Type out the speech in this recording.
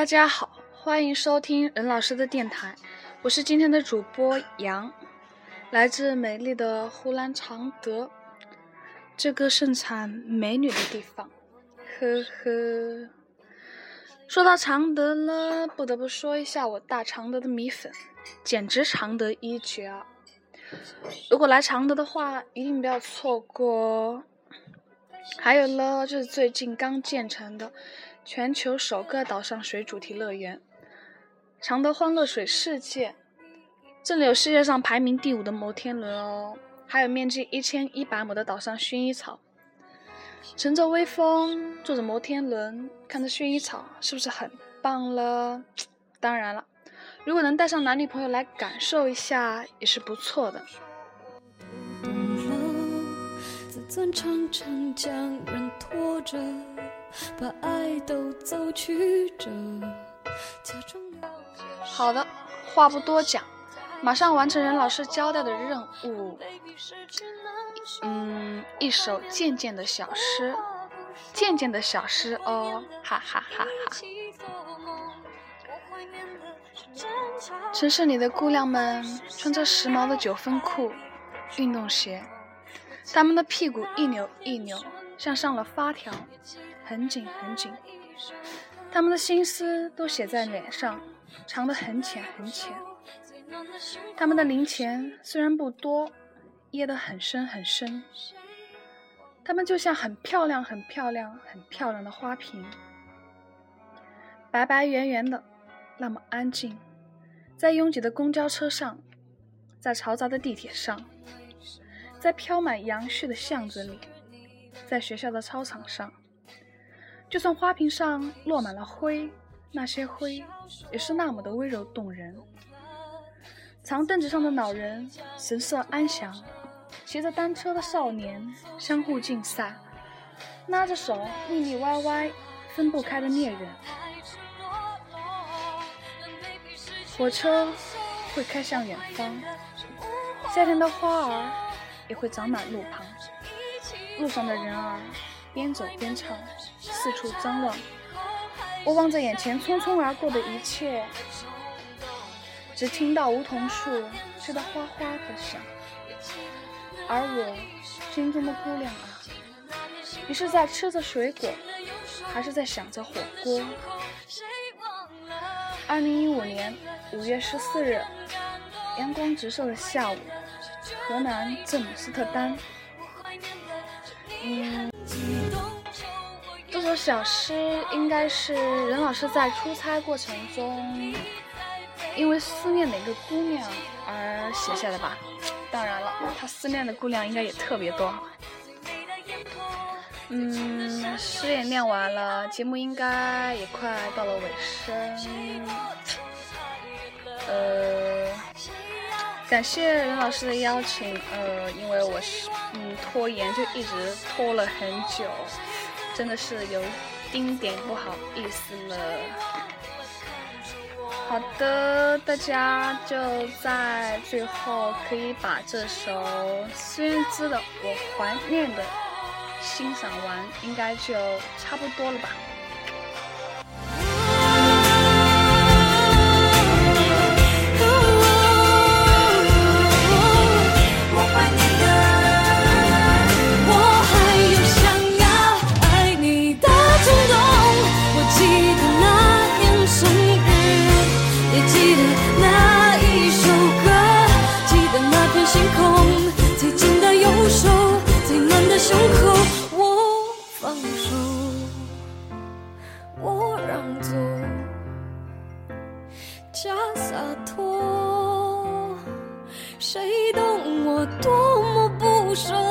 大家好，欢迎收听任老师的电台，我是今天的主播杨，来自美丽的湖南常德，这个盛产美女的地方，呵呵。说到常德呢，不得不说一下我大常德的米粉，简直常德一绝啊！如果来常德的话，一定不要错过。还有呢，就是最近刚建成的全球首个岛上水主题乐园——常德欢乐水世界，这里有世界上排名第五的摩天轮哦，还有面积一千一百亩的岛上薰衣草，乘着微风，坐着摩天轮，看着薰衣草，是不是很棒了？当然了，如果能带上男女朋友来感受一下，也是不错的。自尊常常将人拖着，把爱都走曲折。好的，话不多讲，马上完成任老师交代的任务。嗯，一首渐渐的小诗，渐渐的小诗哦，哈哈哈哈。城市里的姑娘们穿着时髦的九分裤、运动鞋。她们的屁股一扭一扭，像上了发条，很紧很紧。他们的心思都写在脸上，藏得很浅很浅。他们的零钱虽然不多，掖得很深很深。他们就像很漂亮很漂亮很漂亮的花瓶，白白圆圆的，那么安静，在拥挤的公交车上，在嘈杂的地铁上。在飘满杨絮的巷子里，在学校的操场上，就算花瓶上落满了灰，那些灰也是那么的温柔动人。长凳子上的老人神色安详，骑着单车的少年相互竞赛，拉着手腻腻歪歪分不开的恋人。火车会开向远方，夏天的花儿。也会长满路旁，路上的人儿边走边唱，四处张望。我望着眼前匆匆而过的一切，只听到梧桐树吹得哗哗的响。而我心中的姑娘啊，你是在吃着水果，还是在想着火锅？二零一五年五月十四日，阳光直射的下午。河南镇姆斯特丹。嗯，这首小诗应该是任老师在出差过程中，因为思念哪个姑娘而写下的吧？当然了，他思念的姑娘应该也特别多。嗯，诗也念完了，节目应该也快到了尾声。呃。感谢任老师的邀请，呃，因为我是嗯拖延就一直拖了很久，真的是有丁点不好意思了。好的，大家就在最后可以把这首孙燕姿的《我怀念的》欣赏完，应该就差不多了吧。看星空最紧的右手最暖的胸口我放手我让座假洒脱。谁懂我多么不舍。